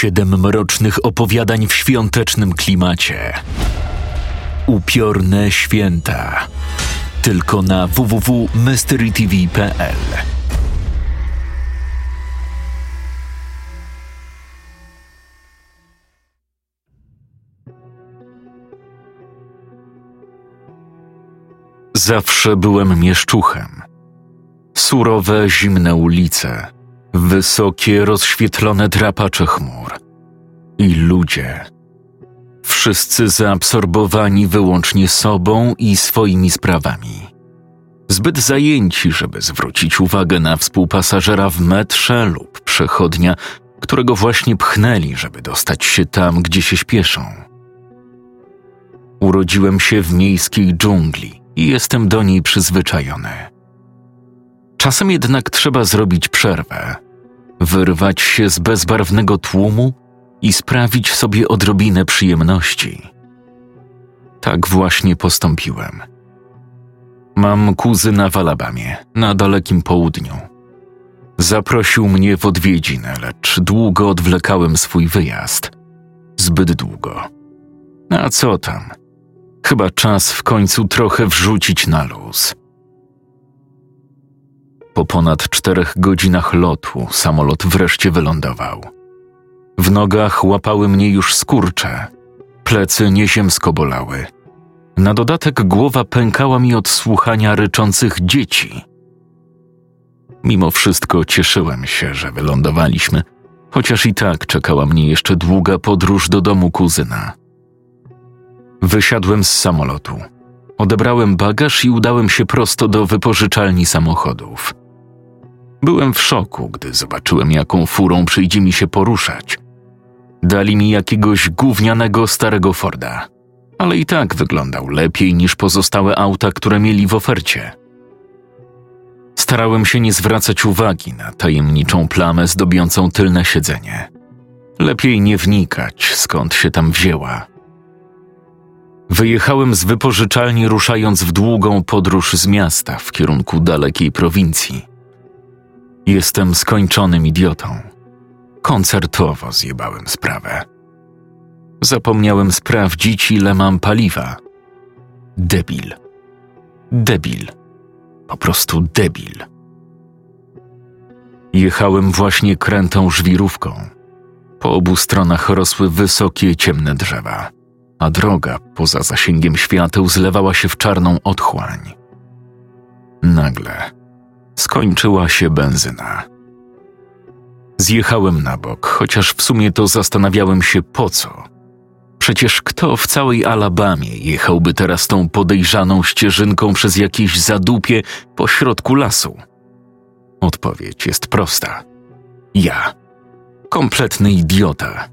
Siedem mrocznych opowiadań w świątecznym klimacie. Upiorne święta. Tylko na www.mysterytv.pl. Zawsze byłem mieszczuchem. Surowe, zimne ulice, wysokie, rozświetlone drapacze chmur i ludzie. Wszyscy zaabsorbowani wyłącznie sobą i swoimi sprawami. Zbyt zajęci, żeby zwrócić uwagę na współpasażera w metrze lub przechodnia, którego właśnie pchnęli, żeby dostać się tam, gdzie się śpieszą. Urodziłem się w miejskiej dżungli i jestem do niej przyzwyczajony. Czasem jednak trzeba zrobić przerwę, wyrwać się z bezbarwnego tłumu i sprawić sobie odrobinę przyjemności. Tak właśnie postąpiłem. Mam kuzyna w Alabamie, na dalekim południu. Zaprosił mnie w odwiedziny, lecz długo odwlekałem swój wyjazd. Zbyt długo. A co tam? Chyba czas w końcu trochę wrzucić na luz. Po ponad czterech godzinach lotu samolot wreszcie wylądował. W nogach łapały mnie już skurcze, plecy nieziemsko bolały. Na dodatek głowa pękała mi od słuchania ryczących dzieci. Mimo wszystko cieszyłem się, że wylądowaliśmy, chociaż i tak czekała mnie jeszcze długa podróż do domu kuzyna. Wysiadłem z samolotu. Odebrałem bagaż i udałem się prosto do wypożyczalni samochodów. Byłem w szoku, gdy zobaczyłem, jaką furą przyjdzie mi się poruszać. Dali mi jakiegoś gównianego starego Forda, ale i tak wyglądał lepiej niż pozostałe auta, które mieli w ofercie. Starałem się nie zwracać uwagi na tajemniczą plamę zdobiącą tylne siedzenie. Lepiej nie wnikać, skąd się tam wzięła. Wyjechałem z wypożyczalni, ruszając w długą podróż z miasta w kierunku dalekiej prowincji. Jestem skończonym idiotą. Koncertowo zjebałem sprawę. Zapomniałem sprawdzić, ile mam paliwa. Debil. Debil. Po prostu debil. Jechałem właśnie krętą żwirówką. Po obu stronach rosły wysokie, ciemne drzewa a droga poza zasięgiem świateł zlewała się w czarną otchłań. Nagle skończyła się benzyna. Zjechałem na bok, chociaż w sumie to zastanawiałem się po co. Przecież kto w całej Alabamie jechałby teraz tą podejrzaną ścieżynką przez jakieś zadupie po środku lasu? Odpowiedź jest prosta. Ja. Kompletny idiota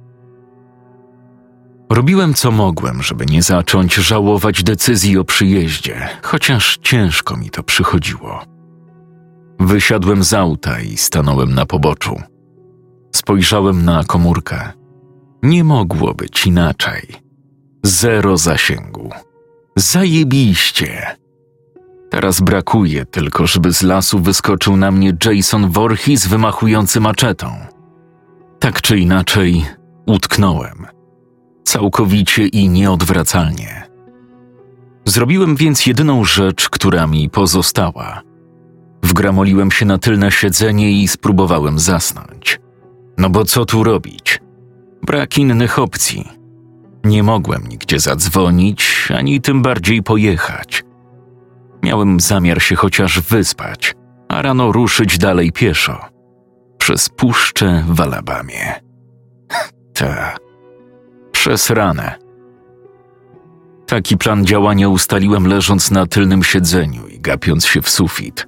Robiłem co mogłem, żeby nie zacząć żałować decyzji o przyjeździe, chociaż ciężko mi to przychodziło. Wysiadłem z auta i stanąłem na poboczu. Spojrzałem na komórkę. Nie mogło być inaczej. Zero zasięgu. Zajebiście. Teraz brakuje tylko, żeby z lasu wyskoczył na mnie Jason Voorhees wymachujący maczetą. Tak czy inaczej, utknąłem całkowicie i nieodwracalnie. Zrobiłem więc jedyną rzecz, która mi pozostała. Wgramoliłem się na tylne siedzenie i spróbowałem zasnąć. No bo co tu robić? Brak innych opcji. Nie mogłem nigdzie zadzwonić, ani tym bardziej pojechać. Miałem zamiar się chociaż wyspać, a rano ruszyć dalej pieszo. Przez puszczę w Alabamie. Ta przez ranę. Taki plan działania ustaliłem leżąc na tylnym siedzeniu i gapiąc się w sufit.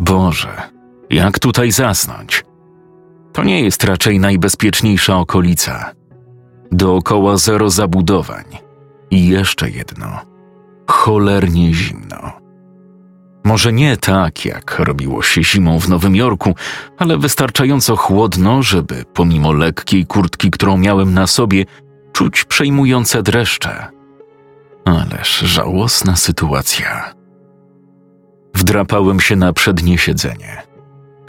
Boże, jak tutaj zasnąć? To nie jest raczej najbezpieczniejsza okolica. Dookoła zero zabudowań. I jeszcze jedno. Cholernie zimno. Może nie tak, jak robiło się zimą w Nowym Jorku, ale wystarczająco chłodno, żeby pomimo lekkiej kurtki, którą miałem na sobie, czuć przejmujące dreszcze. Ależ żałosna sytuacja. Wdrapałem się na przednie siedzenie.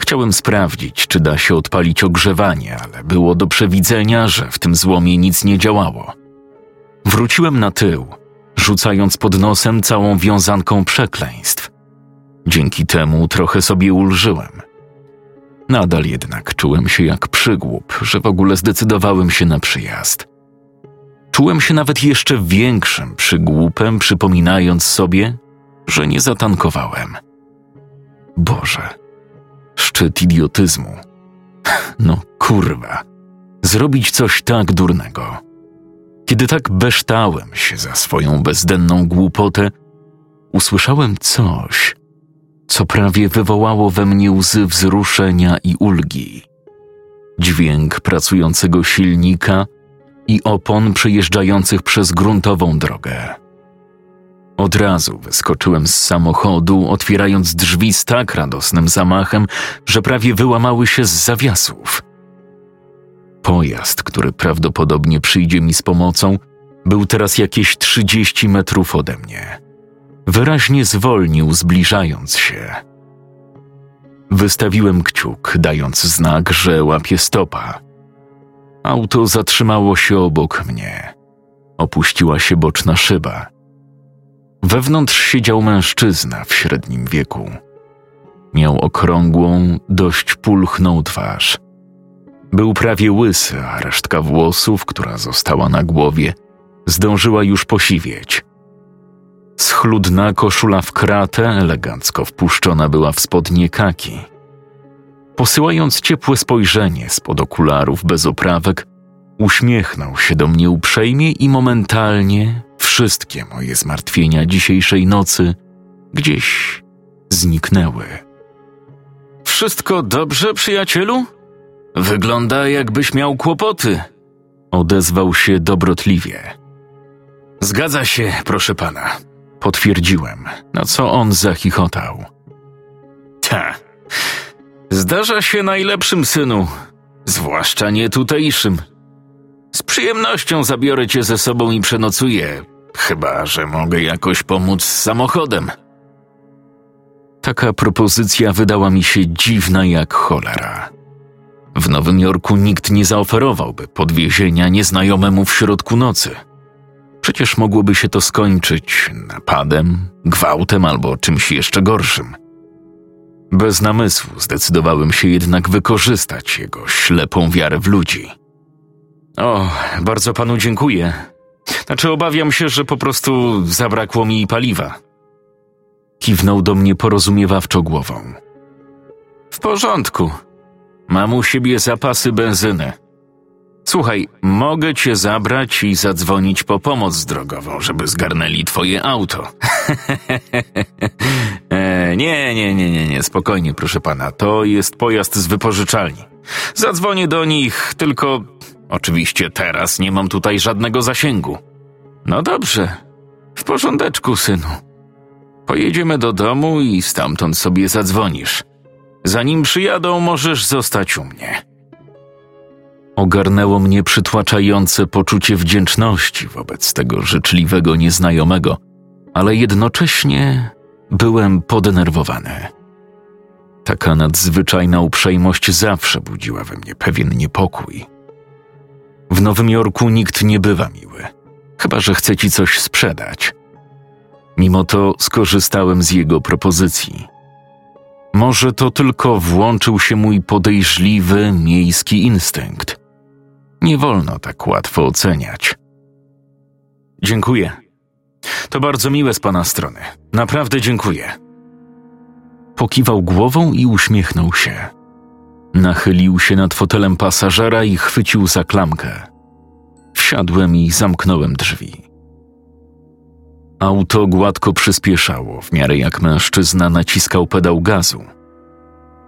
Chciałem sprawdzić, czy da się odpalić ogrzewanie, ale było do przewidzenia, że w tym złomie nic nie działało. Wróciłem na tył, rzucając pod nosem całą wiązanką przekleństw. Dzięki temu trochę sobie ulżyłem. Nadal jednak czułem się jak przygłup, że w ogóle zdecydowałem się na przyjazd. Czułem się nawet jeszcze większym przygłupem, przypominając sobie, że nie zatankowałem. Boże, szczyt idiotyzmu. No kurwa, zrobić coś tak durnego. Kiedy tak beształem się za swoją bezdenną głupotę, usłyszałem coś, co prawie wywołało we mnie łzy wzruszenia i ulgi. Dźwięk pracującego silnika i opon przejeżdżających przez gruntową drogę. Od razu wyskoczyłem z samochodu, otwierając drzwi z tak radosnym zamachem, że prawie wyłamały się z zawiasów. Pojazd, który prawdopodobnie przyjdzie mi z pomocą, był teraz jakieś 30 metrów ode mnie. Wyraźnie zwolnił, zbliżając się. Wystawiłem kciuk, dając znak, że łapie stopa. Auto zatrzymało się obok mnie. Opuściła się boczna szyba. Wewnątrz siedział mężczyzna w średnim wieku. Miał okrągłą, dość pulchną twarz. Był prawie łysy, a resztka włosów, która została na głowie, zdążyła już posiwieć. Schludna koszula w kratę, elegancko wpuszczona była w spodnie kaki. Posyłając ciepłe spojrzenie spod okularów bez oprawek, uśmiechnął się do mnie uprzejmie i momentalnie wszystkie moje zmartwienia dzisiejszej nocy gdzieś zniknęły. Wszystko dobrze, przyjacielu? Wygląda, jakbyś miał kłopoty. Odezwał się dobrotliwie. Zgadza się, proszę pana. Potwierdziłem, na co on zachichotał. Ta. Zdarza się najlepszym synu, zwłaszcza nie tutejszym. Z przyjemnością zabiorę cię ze sobą i przenocuję, chyba że mogę jakoś pomóc z samochodem. Taka propozycja wydała mi się dziwna jak cholera. W Nowym Jorku nikt nie zaoferowałby podwiezienia nieznajomemu w środku nocy. Przecież mogłoby się to skończyć napadem, gwałtem albo czymś jeszcze gorszym. Bez namysłu zdecydowałem się jednak wykorzystać jego ślepą wiarę w ludzi. O, bardzo panu dziękuję. Znaczy, obawiam się, że po prostu zabrakło mi paliwa. Kiwnął do mnie porozumiewawczo głową. W porządku. Mam u siebie zapasy benzyny. Słuchaj, mogę cię zabrać i zadzwonić po pomoc drogową, żeby zgarnęli twoje auto. e, nie, nie, nie, nie, nie, spokojnie, proszę pana. To jest pojazd z wypożyczalni. Zadzwonię do nich, tylko oczywiście teraz nie mam tutaj żadnego zasięgu. No dobrze, w porządeczku, synu. Pojedziemy do domu i stamtąd sobie zadzwonisz. Zanim przyjadą, możesz zostać u mnie. Ogarnęło mnie przytłaczające poczucie wdzięczności wobec tego życzliwego nieznajomego, ale jednocześnie byłem podenerwowany. Taka nadzwyczajna uprzejmość zawsze budziła we mnie pewien niepokój. W Nowym Jorku nikt nie bywa miły, chyba że chce ci coś sprzedać. Mimo to skorzystałem z jego propozycji. Może to tylko włączył się mój podejrzliwy miejski instynkt. Nie wolno tak łatwo oceniać. Dziękuję. To bardzo miłe z pana strony. Naprawdę dziękuję. Pokiwał głową i uśmiechnął się. Nachylił się nad fotelem pasażera i chwycił za klamkę. Wsiadłem i zamknąłem drzwi. Auto gładko przyspieszało, w miarę jak mężczyzna naciskał pedał gazu.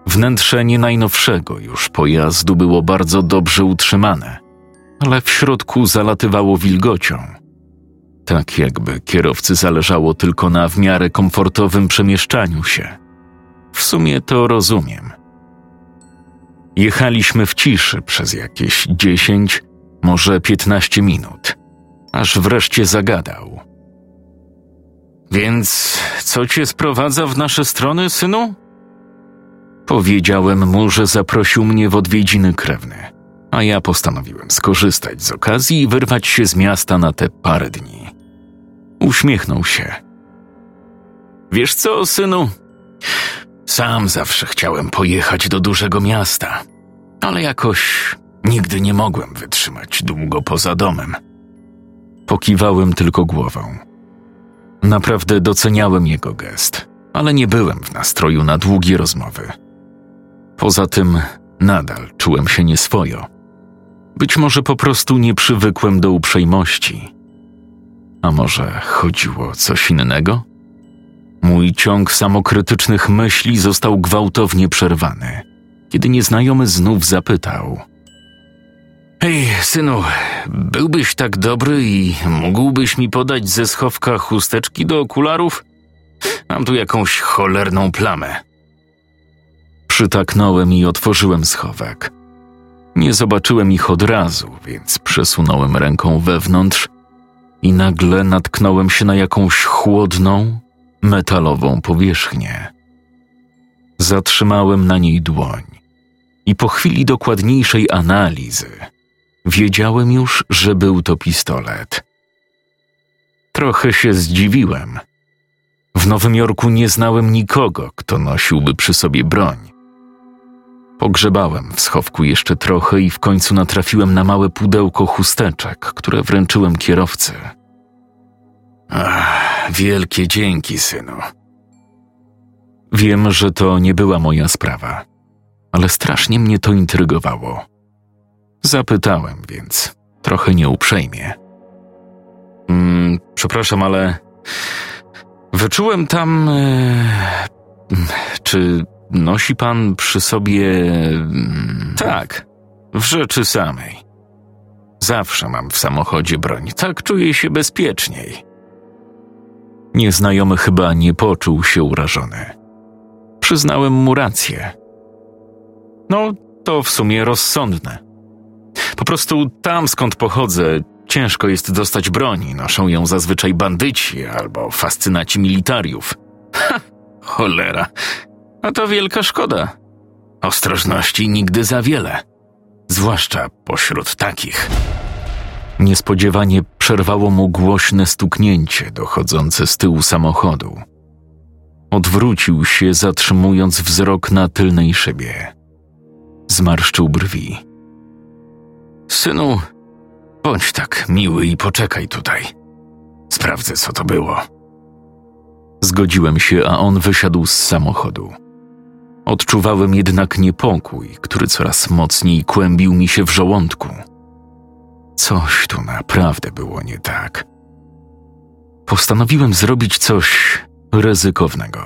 Wnętrze nie najnowszego już pojazdu było bardzo dobrze utrzymane, ale w środku zalatywało wilgocią. Tak jakby kierowcy zależało tylko na w miarę komfortowym przemieszczaniu się. W sumie to rozumiem. Jechaliśmy w ciszy przez jakieś dziesięć, może piętnaście minut, aż wreszcie zagadał. Więc co cię sprowadza w nasze strony, synu? Powiedziałem mu, że zaprosił mnie w odwiedziny krewne, a ja postanowiłem skorzystać z okazji i wyrwać się z miasta na te parę dni. Uśmiechnął się. Wiesz co, synu? Sam zawsze chciałem pojechać do dużego miasta, ale jakoś nigdy nie mogłem wytrzymać długo poza domem. Pokiwałem tylko głową. Naprawdę doceniałem jego gest, ale nie byłem w nastroju na długie rozmowy. Poza tym nadal czułem się nieswojo. Być może po prostu nie przywykłem do uprzejmości. A może chodziło o coś innego? Mój ciąg samokrytycznych myśli został gwałtownie przerwany, kiedy nieznajomy znów zapytał: Hej, synu, byłbyś tak dobry i mógłbyś mi podać ze schowka chusteczki do okularów? Mam tu jakąś cholerną plamę. Przytaknąłem i otworzyłem schowek. Nie zobaczyłem ich od razu, więc przesunąłem ręką wewnątrz i nagle natknąłem się na jakąś chłodną, metalową powierzchnię. Zatrzymałem na niej dłoń i po chwili dokładniejszej analizy wiedziałem już, że był to pistolet. Trochę się zdziwiłem. W Nowym Jorku nie znałem nikogo, kto nosiłby przy sobie broń. Pogrzebałem w schowku jeszcze trochę i w końcu natrafiłem na małe pudełko chusteczek, które wręczyłem kierowcy. Ach, wielkie dzięki, synu. Wiem, że to nie była moja sprawa, ale strasznie mnie to intrygowało. Zapytałem więc, trochę nieuprzejmie. Mm, przepraszam, ale wyczułem tam. E, czy nosi pan przy sobie. Mm, tak, w rzeczy samej. Zawsze mam w samochodzie broń, tak czuję się bezpieczniej. Nieznajomy chyba nie poczuł się urażony. Przyznałem mu rację. No, to w sumie rozsądne. Po prostu tam, skąd pochodzę, ciężko jest dostać broni. Noszą ją zazwyczaj bandyci albo fascynaci militariów. Ha, cholera. A to wielka szkoda. Ostrożności nigdy za wiele. Zwłaszcza pośród takich. Niespodziewanie przerwało mu głośne stuknięcie dochodzące z tyłu samochodu. Odwrócił się, zatrzymując wzrok na tylnej szybie. Zmarszczył brwi. Synu, bądź tak miły i poczekaj tutaj. Sprawdzę, co to było. Zgodziłem się, a on wysiadł z samochodu. Odczuwałem jednak niepokój, który coraz mocniej kłębił mi się w żołądku. Coś tu naprawdę było nie tak. Postanowiłem zrobić coś ryzykownego.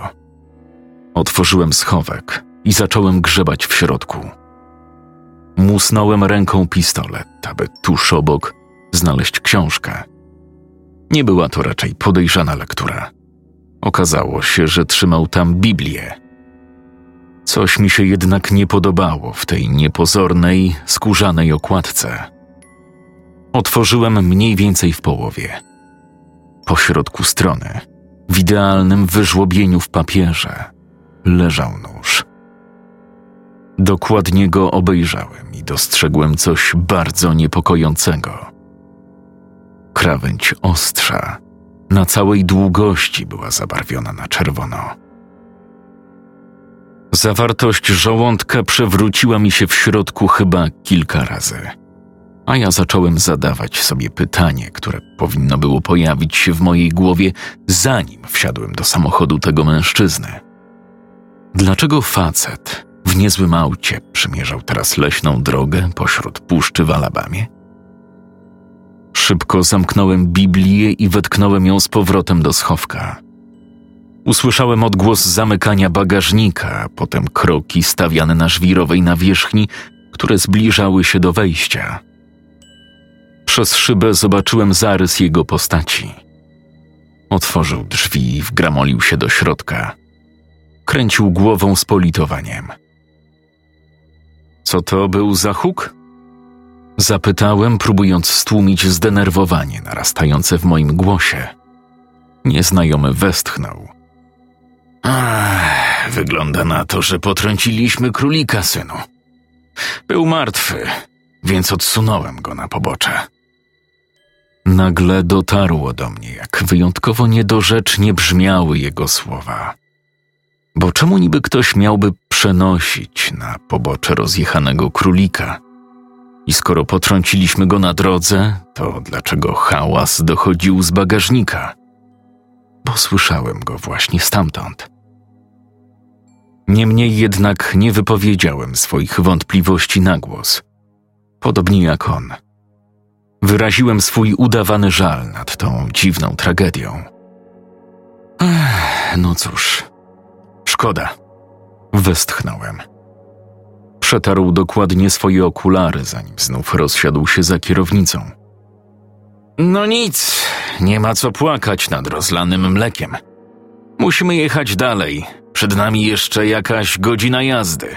Otworzyłem schowek i zacząłem grzebać w środku. Musnąłem ręką pistolet, aby tuż obok znaleźć książkę. Nie była to raczej podejrzana lektura. Okazało się, że trzymał tam Biblię. Coś mi się jednak nie podobało w tej niepozornej, skórzanej okładce. Otworzyłem mniej więcej w połowie. Po środku strony, w idealnym wyżłobieniu w papierze, leżał nóż. Dokładnie go obejrzałem i dostrzegłem coś bardzo niepokojącego. Krawędź ostrza na całej długości była zabarwiona na czerwono. Zawartość żołądka przewróciła mi się w środku chyba kilka razy, a ja zacząłem zadawać sobie pytanie, które powinno było pojawić się w mojej głowie, zanim wsiadłem do samochodu tego mężczyzny. Dlaczego facet w niezłym aucie przymierzał teraz leśną drogę pośród puszczy w Alabamie? Szybko zamknąłem Biblię i wetknąłem ją z powrotem do schowka. Usłyszałem odgłos zamykania bagażnika, potem kroki stawiane na żwirowej nawierzchni, które zbliżały się do wejścia. Przez szybę zobaczyłem zarys jego postaci. Otworzył drzwi i wgramolił się do środka. Kręcił głową z politowaniem. Co to był za huk? Zapytałem, próbując stłumić zdenerwowanie narastające w moim głosie. Nieznajomy westchnął. Ach, wygląda na to, że potrąciliśmy królika, synu. Był martwy, więc odsunąłem go na pobocze. Nagle dotarło do mnie, jak wyjątkowo niedorzecznie brzmiały jego słowa. Bo czemu niby ktoś miałby przenosić na pobocze rozjechanego królika? I skoro potrąciliśmy go na drodze, to dlaczego hałas dochodził z bagażnika? Bo słyszałem go właśnie stamtąd. Niemniej jednak nie wypowiedziałem swoich wątpliwości na głos. Podobnie jak on. Wyraziłem swój udawany żal nad tą dziwną tragedią. Ech, no cóż, szkoda. Westchnąłem. Przetarł dokładnie swoje okulary, zanim znów rozsiadł się za kierownicą. No nic, nie ma co płakać nad rozlanym mlekiem. Musimy jechać dalej. Przed nami jeszcze jakaś godzina jazdy.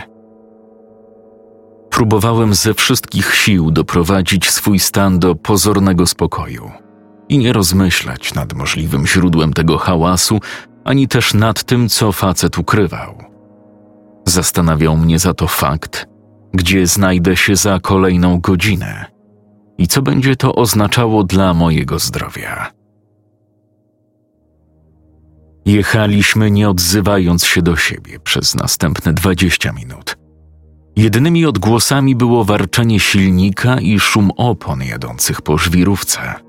Próbowałem ze wszystkich sił doprowadzić swój stan do pozornego spokoju i nie rozmyślać nad możliwym źródłem tego hałasu, ani też nad tym, co facet ukrywał. Zastanawiał mnie za to fakt, gdzie znajdę się za kolejną godzinę i co będzie to oznaczało dla mojego zdrowia. Jechaliśmy nie odzywając się do siebie przez następne dwadzieścia minut. Jedynymi odgłosami było warczenie silnika i szum opon jadących po żwirówce.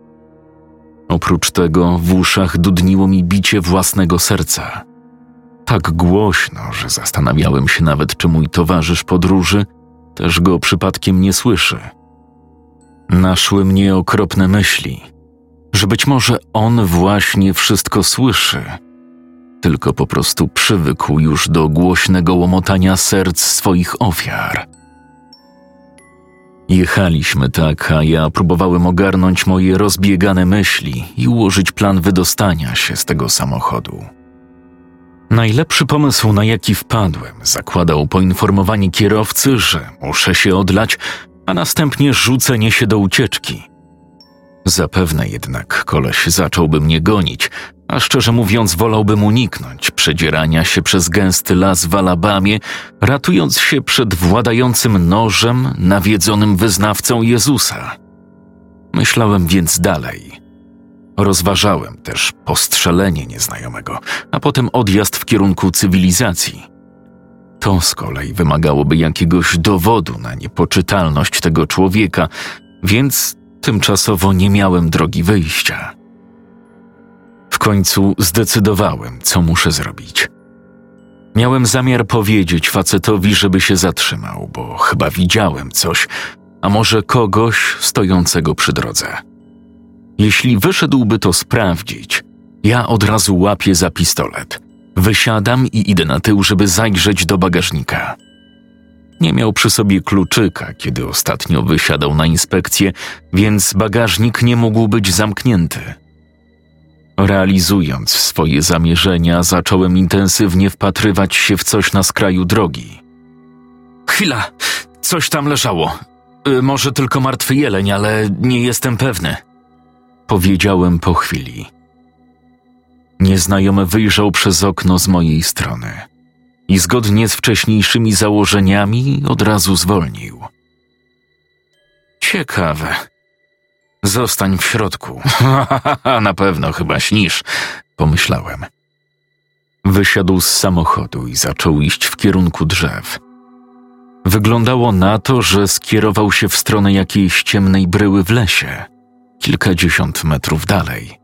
Oprócz tego w uszach dudniło mi bicie własnego serca. Tak głośno, że zastanawiałem się nawet, czy mój towarzysz podróży też go przypadkiem nie słyszy. Naszły mnie okropne myśli, że być może on właśnie wszystko słyszy – tylko po prostu przywykł już do głośnego łomotania serc swoich ofiar. Jechaliśmy tak, a ja próbowałem ogarnąć moje rozbiegane myśli i ułożyć plan wydostania się z tego samochodu. Najlepszy pomysł, na jaki wpadłem, zakładał poinformowanie kierowcy, że muszę się odlać, a następnie rzucenie się do ucieczki. Zapewne jednak koleś zacząłby mnie gonić, a szczerze mówiąc wolałbym uniknąć przedzierania się przez gęsty las w Alabamie, ratując się przed władającym nożem nawiedzonym wyznawcą Jezusa. Myślałem więc dalej. Rozważałem też postrzelenie nieznajomego, a potem odjazd w kierunku cywilizacji. To z kolei wymagałoby jakiegoś dowodu na niepoczytalność tego człowieka, więc tymczasowo nie miałem drogi wyjścia. Końcu zdecydowałem, co muszę zrobić. Miałem zamiar powiedzieć facetowi, żeby się zatrzymał, bo chyba widziałem coś, a może kogoś stojącego przy drodze. Jeśli wyszedłby to sprawdzić, ja od razu łapię za pistolet, wysiadam i idę na tył, żeby zajrzeć do bagażnika. Nie miał przy sobie kluczyka, kiedy ostatnio wysiadał na inspekcję, więc bagażnik nie mógł być zamknięty. Realizując swoje zamierzenia, zacząłem intensywnie wpatrywać się w coś na skraju drogi. Chwila, coś tam leżało. Y, może tylko martwy jeleń, ale nie jestem pewny. Powiedziałem po chwili. Nieznajomy wyjrzał przez okno z mojej strony i zgodnie z wcześniejszymi założeniami od razu zwolnił. Ciekawe, Zostań w środku. Na pewno chyba śnisz, pomyślałem. Wysiadł z samochodu i zaczął iść w kierunku drzew. Wyglądało na to, że skierował się w stronę jakiejś ciemnej bryły w lesie, kilkadziesiąt metrów dalej.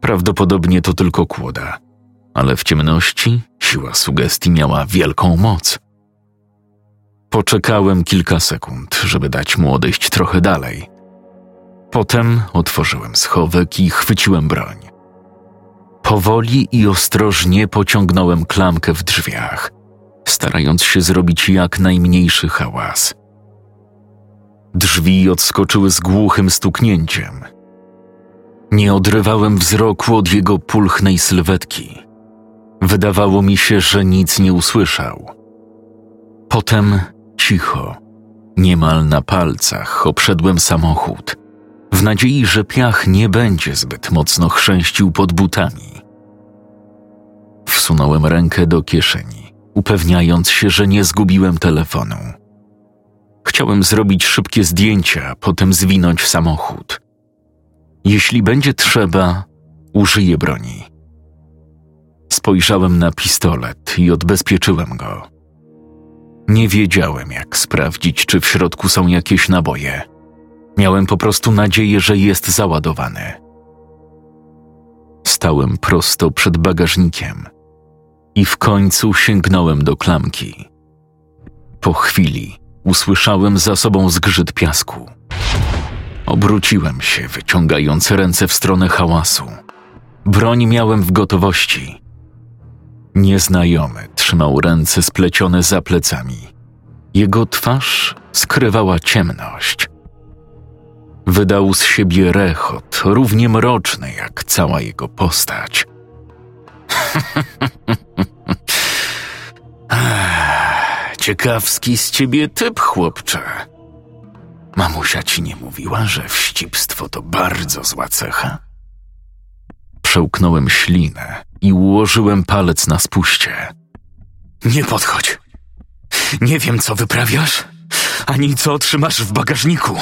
Prawdopodobnie to tylko kłoda, ale w ciemności siła sugestii miała wielką moc. Poczekałem kilka sekund, żeby dać mu odejść trochę dalej – Potem otworzyłem schowek i chwyciłem broń. Powoli i ostrożnie pociągnąłem klamkę w drzwiach, starając się zrobić jak najmniejszy hałas. Drzwi odskoczyły z głuchym stuknięciem. Nie odrywałem wzroku od jego pulchnej sylwetki. Wydawało mi się, że nic nie usłyszał. Potem cicho, niemal na palcach, obszedłem samochód, w nadziei, że piach nie będzie zbyt mocno chrzęścił pod butami. Wsunąłem rękę do kieszeni, upewniając się, że nie zgubiłem telefonu. Chciałem zrobić szybkie zdjęcia, potem zwinąć samochód. Jeśli będzie trzeba, użyję broni. Spojrzałem na pistolet i odbezpieczyłem go. Nie wiedziałem, jak sprawdzić, czy w środku są jakieś naboje. Miałem po prostu nadzieję, że jest załadowany. Stałem prosto przed bagażnikiem i w końcu sięgnąłem do klamki. Po chwili usłyszałem za sobą zgrzyt piasku. Obróciłem się, wyciągając ręce w stronę hałasu. Broń miałem w gotowości. Nieznajomy trzymał ręce splecione za plecami. Jego twarz skrywała ciemność. Wydał z siebie rechot, równie mroczny jak cała jego postać. Ciekawski z ciebie typ, chłopcze. Mamusia ci nie mówiła, że wścibstwo to bardzo zła cecha? Przełknąłem ślinę i ułożyłem palec na spuście. Nie podchodź. Nie wiem, co wyprawiasz, ani co otrzymasz w bagażniku,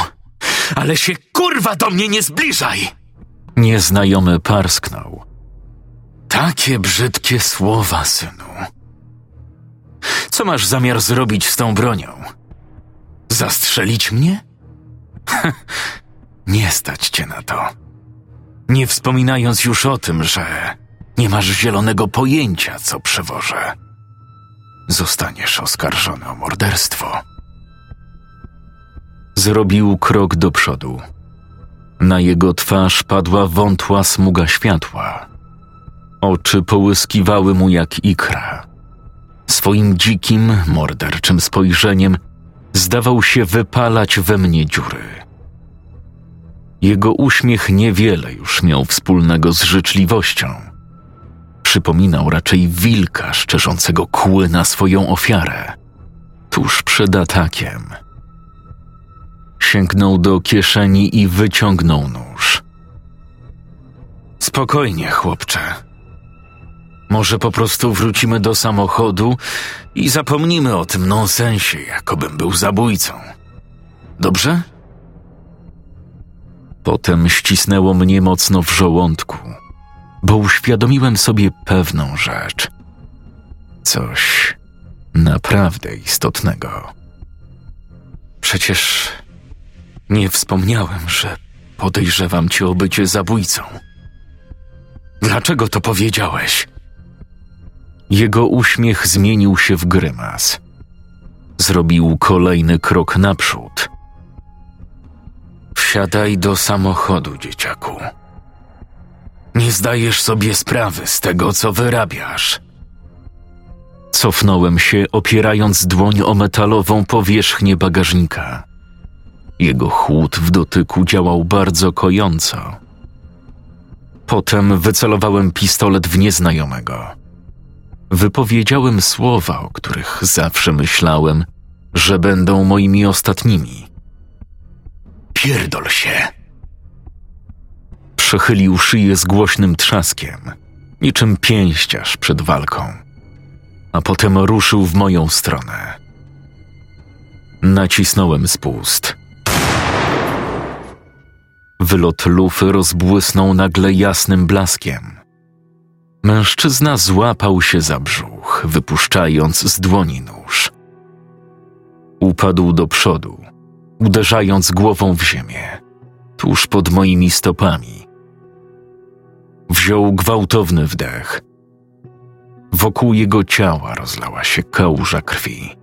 ale się kurwa do mnie nie zbliżaj! Nieznajomy parsknął. Takie brzydkie słowa, synu. Co masz zamiar zrobić z tą bronią? Zastrzelić mnie? nie stać cię na to. Nie wspominając już o tym, że nie masz zielonego pojęcia, co przewożę. Zostaniesz oskarżony o morderstwo. Zrobił krok do przodu. Na jego twarz padła wątła smuga światła. Oczy połyskiwały mu jak ikra. Swoim dzikim, morderczym spojrzeniem zdawał się wypalać we mnie dziury. Jego uśmiech niewiele już miał wspólnego z życzliwością. Przypominał raczej wilka szczerzącego kły na swoją ofiarę, tuż przed atakiem. Sięgnął do kieszeni i wyciągnął nóż. Spokojnie, chłopcze. Może po prostu wrócimy do samochodu i zapomnimy o tym nonsensie, jakobym był zabójcą. Dobrze? Potem ścisnęło mnie mocno w żołądku, bo uświadomiłem sobie pewną rzecz. Coś naprawdę istotnego. Przecież nie wspomniałem, że podejrzewam cię o bycie zabójcą. Dlaczego to powiedziałeś? Jego uśmiech zmienił się w grymas. Zrobił kolejny krok naprzód. Wsiadaj do samochodu, dzieciaku. Nie zdajesz sobie sprawy z tego, co wyrabiasz. Cofnąłem się, opierając dłoń o metalową powierzchnię bagażnika. Jego chłód w dotyku działał bardzo kojąco. Potem wycelowałem pistolet w nieznajomego. Wypowiedziałem słowa, o których zawsze myślałem, że będą moimi ostatnimi. Pierdol się! Przechylił szyję z głośnym trzaskiem, niczym pięściarz przed walką, a potem ruszył w moją stronę. Nacisnąłem spust. Wylot lufy rozbłysnął nagle jasnym blaskiem. Mężczyzna złapał się za brzuch, wypuszczając z dłoni nóż. Upadł do przodu, uderzając głową w ziemię, tuż pod moimi stopami. Wziął gwałtowny wdech. Wokół jego ciała rozlała się kałuża krwi.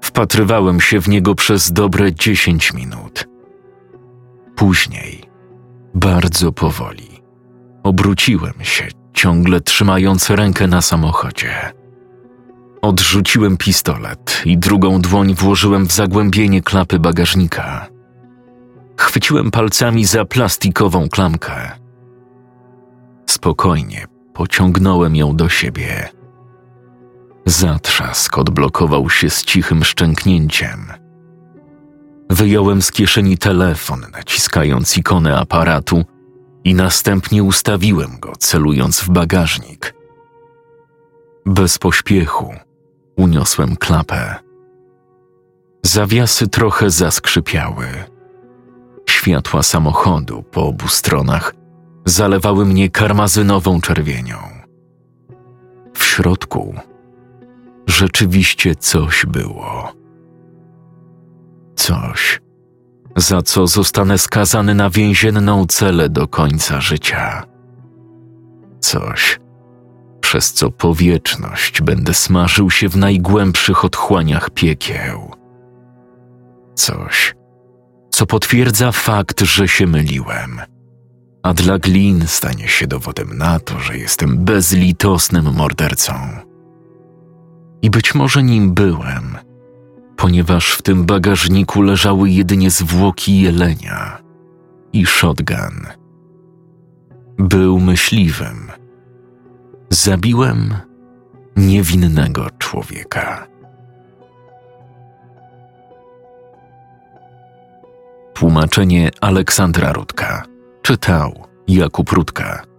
Wpatrywałem się w niego przez dobre dziesięć minut. Później, bardzo powoli, Obróciłem się, ciągle trzymając rękę na samochodzie. Odrzuciłem pistolet i drugą dłoń włożyłem w zagłębienie klapy bagażnika. Chwyciłem palcami za plastikową klamkę. Spokojnie pociągnąłem ją do siebie. Zatrzask odblokował się z cichym szczęknięciem. Wyjąłem z kieszeni telefon, naciskając ikonę aparatu i następnie ustawiłem go, celując w bagażnik. Bez pośpiechu uniosłem klapę. Zawiasy trochę zaskrzypiały. Światła samochodu po obu stronach zalewały mnie karmazynową czerwienią. W środku rzeczywiście coś było. Coś, za co zostanę skazany na więzienną celę do końca życia. Coś, przez co po wieczność będę smażył się w najgłębszych otchłaniach piekieł. Coś, co potwierdza fakt, że się myliłem, a dla glin stanie się dowodem na to, że jestem bezlitosnym mordercą. I być może nim byłem, ponieważ w tym bagażniku leżały jedynie zwłoki jelenia i shotgun. Był myśliwym. Zabiłem niewinnego człowieka. Tłumaczenie Aleksandra Rudka. Czytał Jakub Rudka.